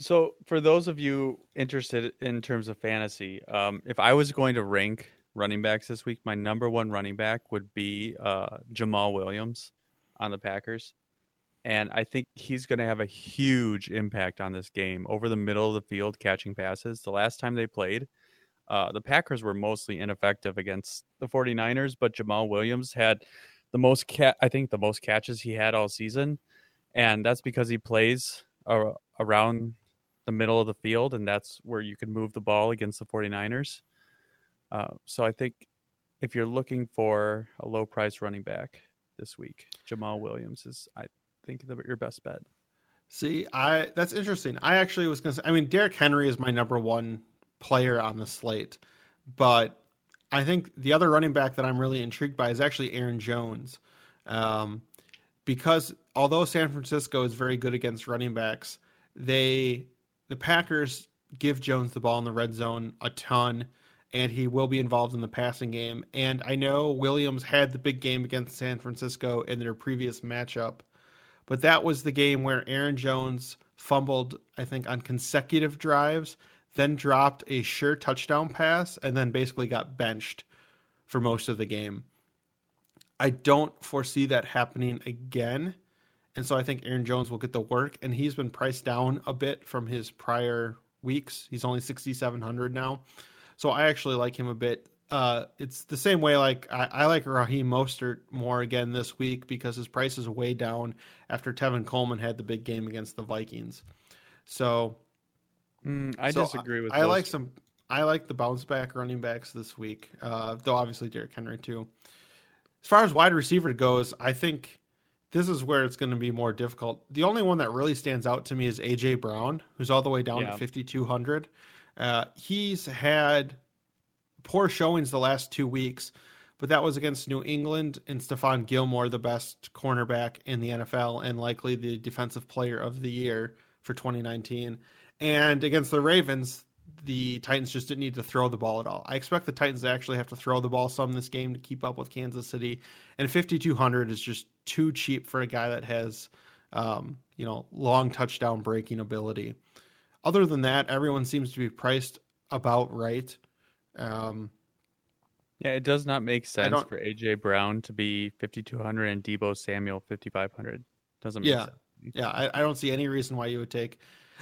So, for those of you interested in terms of fantasy, um, if I was going to rank running backs this week, my number one running back would be uh, Jamaal Williams on the Packers. And I think he's going to have a huge impact on this game over the middle of the field catching passes. The last time they played, uh, the Packers were mostly ineffective against the 49ers, but Jamaal Williams had the most cat I think the most catches he had all season. And that's because he plays uh, around the middle of the field, and that's where you can move the ball against the 49ers. Uh, so I think if you're looking for a low price running back this week, Jamaal Williams is, I think, the, your best bet. See, I that's interesting. I actually was going to say, I mean, Derrick Henry is my number one player on the slate, but I think the other running back that I'm really intrigued by is actually Aaron Jones. Um, because although San Francisco is very good against running backs, they the Packers give Jones the ball in the red zone a ton, and he will be involved in the passing game. And I know Williams had the big game against San Francisco in their previous matchup, but that was the game where Aaron Jones fumbled, I think, on consecutive drives, then dropped a sure touchdown pass, and then basically got benched for most of the game. I don't foresee that happening again. And so I think Aaron Jones will get the work, and he's been priced down a bit from his prior weeks. He's only 6,700 now. So I actually like him a bit. Uh, it's the same way like I, I, like Raheem Mostert more again this week because his price is way down after Tevin Coleman had the big game against the Vikings. So mm, I so disagree with. I, I like some. I like the bounce back running backs this week. Uh, though obviously Derrick Henry too. As far as wide receiver goes, I think this is where it's going to be more difficult. The only one that really stands out to me is AJ Brown, who's all the way down yeah. to 5200. Uh, he's had poor showings the last two weeks, but that was against New England and Stephon Gilmore, the best cornerback in the NFL and likely the defensive player of the year for 2019. And against the Ravens, the Titans just didn't need to throw the ball at all. I expect the Titans to actually have to throw the ball some this game to keep up with Kansas City. And 5,200 is just too cheap for a guy that has, um, you know, long touchdown breaking ability. Other than that, everyone seems to be priced about right. Um, yeah, it does not make sense for AJ Brown to be 5,200 and Deebo Samuel 5,500. Doesn't make yeah. sense. Yeah, I, I don't see any reason why you would take.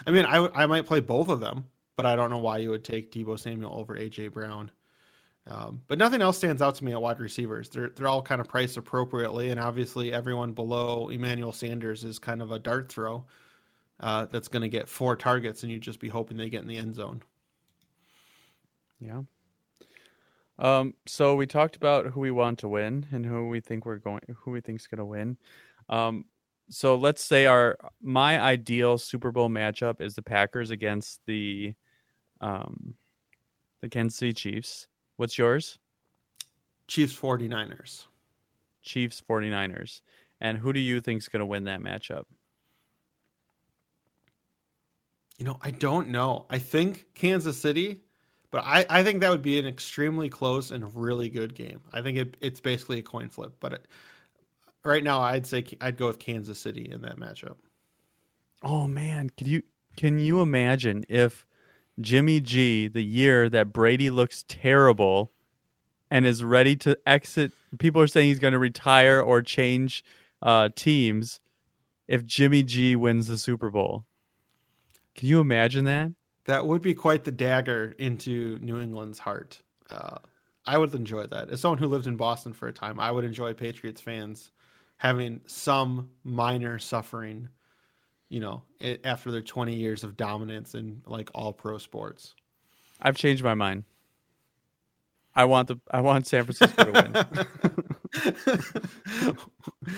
I mean, I I might play both of them but I don't know why you would take Deebo Samuel over AJ Brown. Um, but nothing else stands out to me at wide receivers. They're they're all kind of priced appropriately, and obviously everyone below Emmanuel Sanders is kind of a dart throw uh, that's going to get four targets, and you just be hoping they get in the end zone. Yeah. Um. So we talked about who we want to win and who we think we're going, who we think is going to win. Um. So let's say our my ideal Super Bowl matchup is the Packers against the um, the Kansas City Chiefs. What's yours? Chiefs 49ers. Chiefs 49ers. And who do you think is going to win that matchup? You know, I don't know. I think Kansas City, but I, I think that would be an extremely close and really good game. I think it, it's basically a coin flip, but it, right now I'd say I'd go with Kansas City in that matchup. Oh man, can you can you imagine if Jimmy G, the year that Brady looks terrible and is ready to exit. People are saying he's going to retire or change uh, teams if Jimmy G wins the Super Bowl. Can you imagine that? That would be quite the dagger into New England's heart. Uh, I would enjoy that. As someone who lived in Boston for a time, I would enjoy Patriots fans having some minor suffering you know, after their 20 years of dominance in like all pro sports. I've changed my mind. I want the I want San Francisco to win.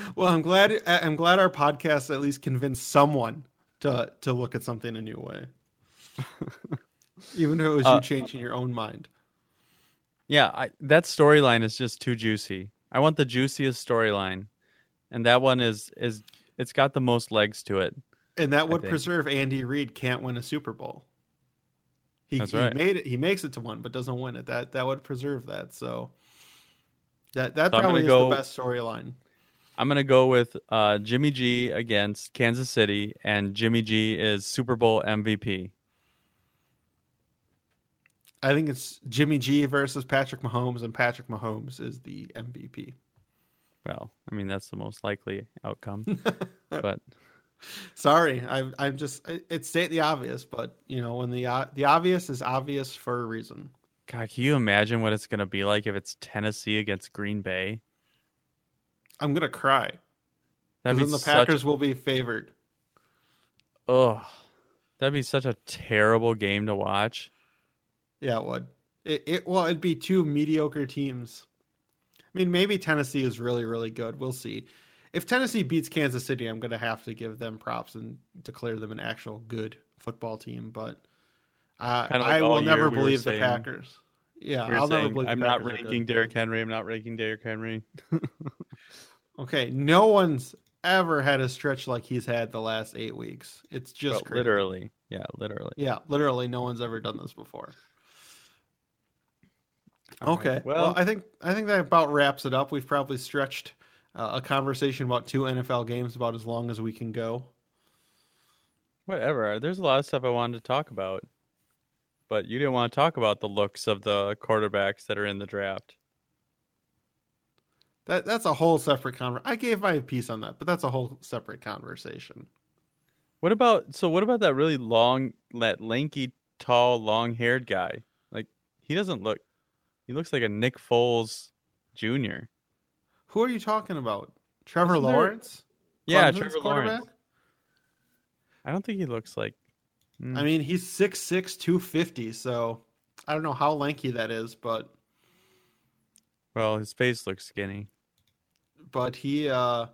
well, I'm glad I'm glad our podcast at least convinced someone to to look at something a new way. Even if it was you uh, changing your own mind. Yeah, I, that storyline is just too juicy. I want the juiciest storyline, and that one is is it's got the most legs to it and that would preserve Andy Reid can't win a Super Bowl. He, That's right. he made it. He makes it to one, but doesn't win it. That that would preserve that. So that that so probably is go, the best storyline. I'm gonna go with uh, Jimmy G against Kansas City, and Jimmy G is Super Bowl MVP. I think it's Jimmy G versus Patrick Mahomes, and Patrick Mahomes is the MVP. Well, I mean that's the most likely outcome. but sorry, I'm I'm just it's state the obvious, but you know when the uh, the obvious is obvious for a reason. God, can you imagine what it's gonna be like if it's Tennessee against Green Bay? I'm gonna cry. That'd then the Packers will be favored. Oh, that'd be such a terrible game to watch. Yeah, it would. It, it well, it'd be two mediocre teams. I mean, maybe Tennessee is really, really good. We'll see. If Tennessee beats Kansas City, I'm going to have to give them props and declare them an actual good football team. But uh, like I will never believe the saying, Packers. Yeah, I'll saying, never believe. I'm not ranking Derrick Henry. I'm not ranking Derrick Henry. okay, no one's ever had a stretch like he's had the last eight weeks. It's just literally, yeah, literally, yeah, literally. No one's ever done this before. okay, right. well, well, I think I think that about wraps it up. We've probably stretched uh, a conversation about two NFL games about as long as we can go. Whatever. There's a lot of stuff I wanted to talk about, but you didn't want to talk about the looks of the quarterbacks that are in the draft. That that's a whole separate conversation. I gave my piece on that, but that's a whole separate conversation. What about so? What about that really long, that lanky, tall, long-haired guy? Like he doesn't look. He looks like a Nick Foles Jr. Who are you talking about? Trevor Isn't Lawrence? There... Yeah, Trevor Lawrence. I don't think he looks like. Mm. I mean, he's 6'6", 250, so I don't know how lanky that is, but. Well, his face looks skinny but he uh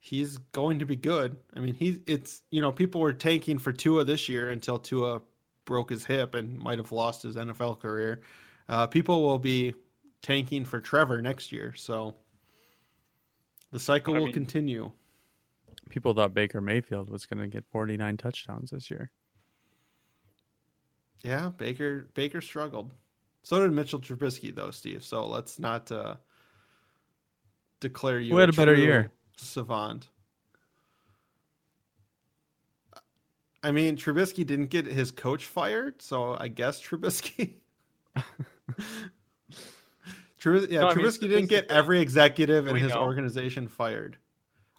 he's going to be good. I mean, he it's you know people were tanking for Tua this year until Tua broke his hip and might have lost his NFL career. Uh, people will be tanking for Trevor next year, so the cycle I will mean, continue. People thought Baker Mayfield was going to get 49 touchdowns this year. Yeah, Baker Baker struggled. So did Mitchell Trubisky, though, Steve. So let's not uh, declare you Who had a, a better year savant. I mean, Trubisky didn't get his coach fired, so I guess Trubisky. Trubis- yeah, no, Trubisky mean, didn't get every executive in his know? organization fired.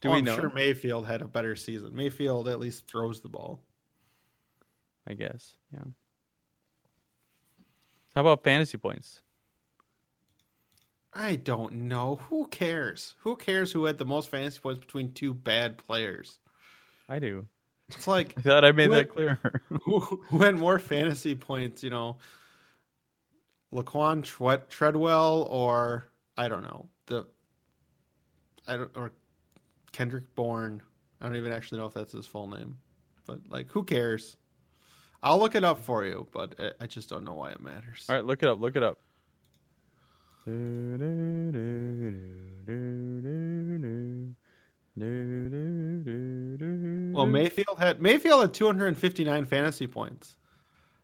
Do oh, we I'm know? sure Mayfield had a better season. Mayfield at least throws the ball. I guess. Yeah. How about fantasy points? I don't know. Who cares? Who cares who had the most fantasy points between two bad players? I do. It's like I thought I made that clear. who, who, had more fantasy points? You know, Laquan Treadwell or I don't know the I don't or Kendrick Bourne. I don't even actually know if that's his full name, but like, who cares? I'll look it up for you, but uh, I just don't know why it matters. All right, look it up. Look it up. Well, Mayfield had Mayfield had 259 fantasy points.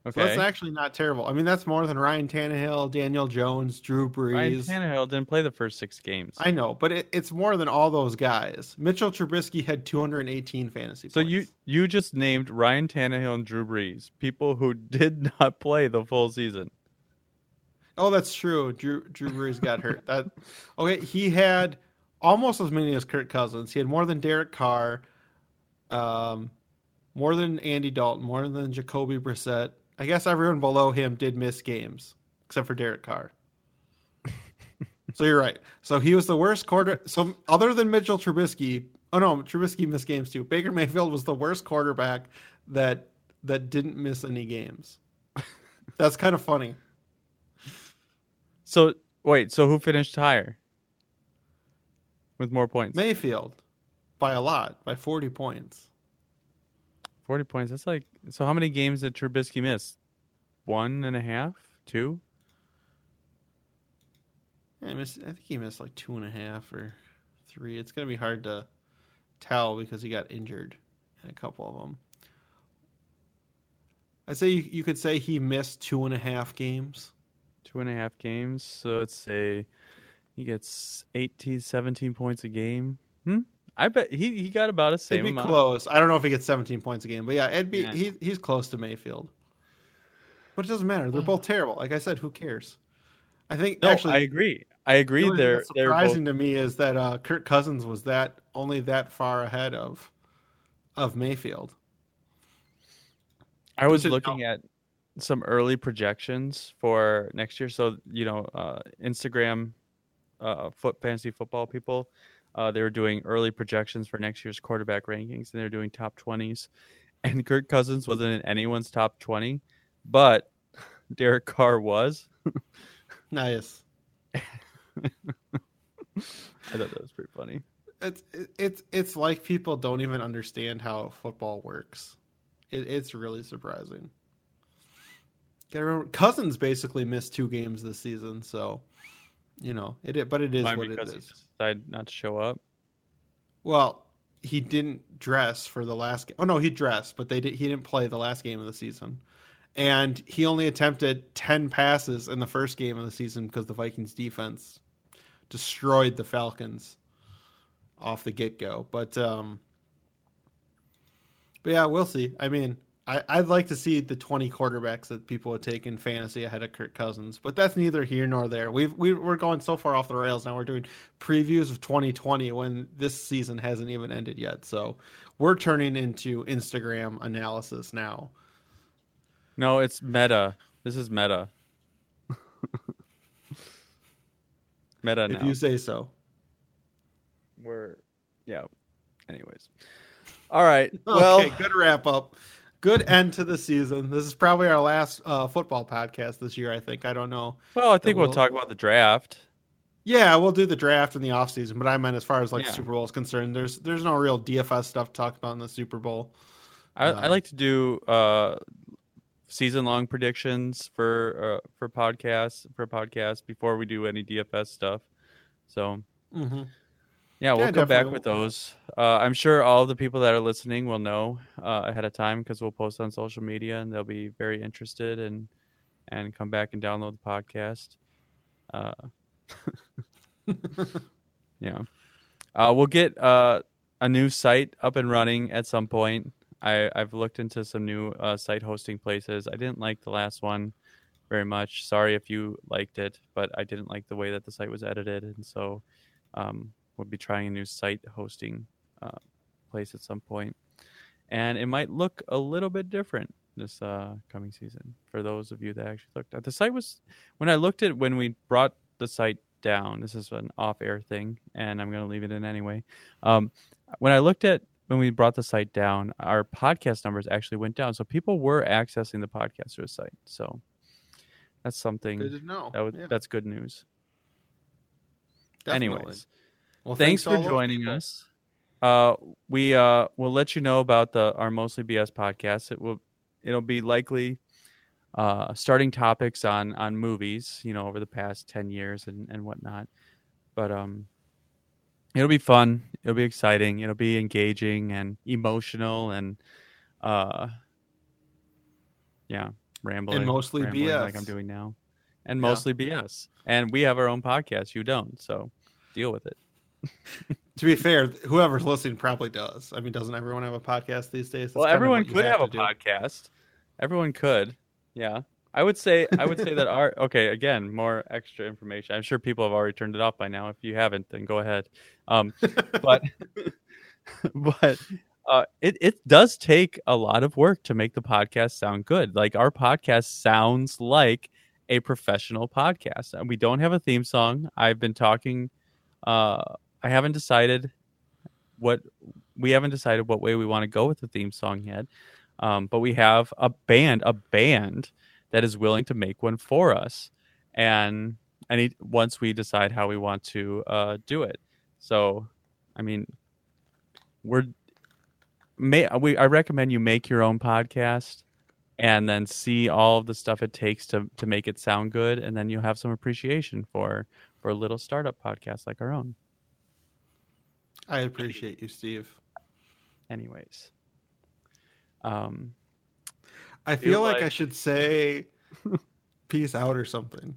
Okay. So that's actually not terrible. I mean, that's more than Ryan Tannehill, Daniel Jones, Drew Brees. Ryan Tannehill didn't play the first six games. I know, but it, it's more than all those guys. Mitchell Trubisky had 218 fantasy. So points. you you just named Ryan Tannehill and Drew Brees, people who did not play the full season. Oh, that's true. Drew Drew Brees got hurt. That okay. He had almost as many as Kirk Cousins. He had more than Derek Carr, um, more than Andy Dalton, more than Jacoby Brissett. I guess everyone below him did miss games except for Derek Carr. so you're right. So he was the worst quarter. So other than Mitchell Trubisky, oh no, Trubisky missed games too. Baker Mayfield was the worst quarterback that that didn't miss any games. That's kind of funny. So wait, so who finished higher with more points? Mayfield by a lot, by forty points. Forty points. That's like so. How many games did Trubisky miss? One and a half, two. Yeah, I, missed, I think he missed like two and a half or three. It's gonna be hard to tell because he got injured in a couple of them. I'd say you, you could say he missed two and a half games two and a half games. So let's say he gets 18, 17 points a game. Hmm? I bet he, he got about a same it'd be amount. close. I don't know if he gets 17 points a game, but yeah, it'd be yeah. he, he's close to Mayfield. But it doesn't matter. They're both terrible. Like I said, who cares? I think No, actually I agree. I agree. the only They're that's they're both surprising to me is that uh, Kirk Cousins was that only that far ahead of of Mayfield. I was Does it- looking at some early projections for next year. So you know, uh, Instagram, uh, foot fantasy football people, uh, they were doing early projections for next year's quarterback rankings, and they're doing top twenties. And Kirk Cousins wasn't in anyone's top twenty, but Derek Carr was. Nice. I thought that was pretty funny. It's it's it's like people don't even understand how football works. It, it's really surprising. Remember, Cousins basically missed two games this season, so you know it. But it is Why, what it he decided not to show up. Well, he didn't dress for the last game. Oh no, he dressed, but they did. He didn't play the last game of the season, and he only attempted ten passes in the first game of the season because the Vikings defense destroyed the Falcons off the get go. But um, but yeah, we'll see. I mean, I, I'd like to see the twenty quarterbacks that people would take in fantasy ahead of Kirk Cousins, but that's neither here nor there. We've we, we're going so far off the rails now. We're doing previews of 2020 when this season hasn't even ended yet. So we're turning into Instagram analysis now. No, it's meta. This is meta. meta now. If you say so. We're yeah. Anyways. All right. Well, okay, good wrap up. Good end to the season. This is probably our last uh, football podcast this year. I think. I don't know. well, I think we'll we'll- talk about the draft. Yeah, we'll do the draft in the offseason, but I meant as far as like Yeah. Super Bowl is concerned, there's there's no real DFS stuff to talk about in the Super Bowl. I, I Um, like to do uh season long predictions for uh, for podcasts for podcasts before we do any DFS stuff. So Mm-hmm. Yeah, we'll Yeah, come back with those. Uh, I'm sure all the people that are listening will know uh, ahead of time because we'll post on social media and they'll be very interested and and come back and download the podcast. Uh, yeah, uh, we'll get uh, a new site up and running at some point. I, I've looked into some new uh, site hosting places. I didn't like the last one very much. Sorry if you liked it, but I didn't like the way that the site was edited, and so um, we'll be trying a new site hosting uh, place at some point, and it might look a little bit different this uh, coming season for those of you that actually looked at the site was when I looked at when we brought the site down. This is an off-air thing, and I'm going to leave it in anyway. Um, when I looked at when we brought the site down, our podcast numbers actually went down, so people were accessing the podcast through the site. So that's something Good to know. that would, Yeah, that's good news. definitely. Anyways, well, thanks to for joining us. Uh, we uh, will let you know about the our mostly BS podcast. It will it'll be likely uh, starting topics on on movies, you know, over the past ten years and and whatnot. But um, it'll be fun. It'll be exciting. It'll be engaging and emotional and uh, yeah, rambling and mostly rambling like I'm doing now, and Yeah. mostly BS. And we have our own podcast. You don't, so deal with it. To be fair, whoever's listening probably does. I mean, doesn't everyone have a podcast these days? That's Well, everyone could have a do. podcast. Everyone could. Yeah. I would say I would say that our okay, again, more extra information. I'm sure people have already turned it off by now. If you haven't, then go ahead. Um but but uh it, it does take a lot of work to make the podcast sound good. Like our podcast sounds like a professional podcast. And we don't have a theme song. I've been talking uh I haven't decided what we haven't decided what way we want to go with the theme song yet. Um, but we have a band, a band that is willing to make one for us, and any once we decide how we want to uh, do it. So, I mean, we're may we I recommend you make your own podcast and then see all of the stuff it takes to to make it sound good, and then you'll have some appreciation for for a little startup podcast like our own. I appreciate you, Steve. Anyways, um, I Feel feel like, I should say peace out or something.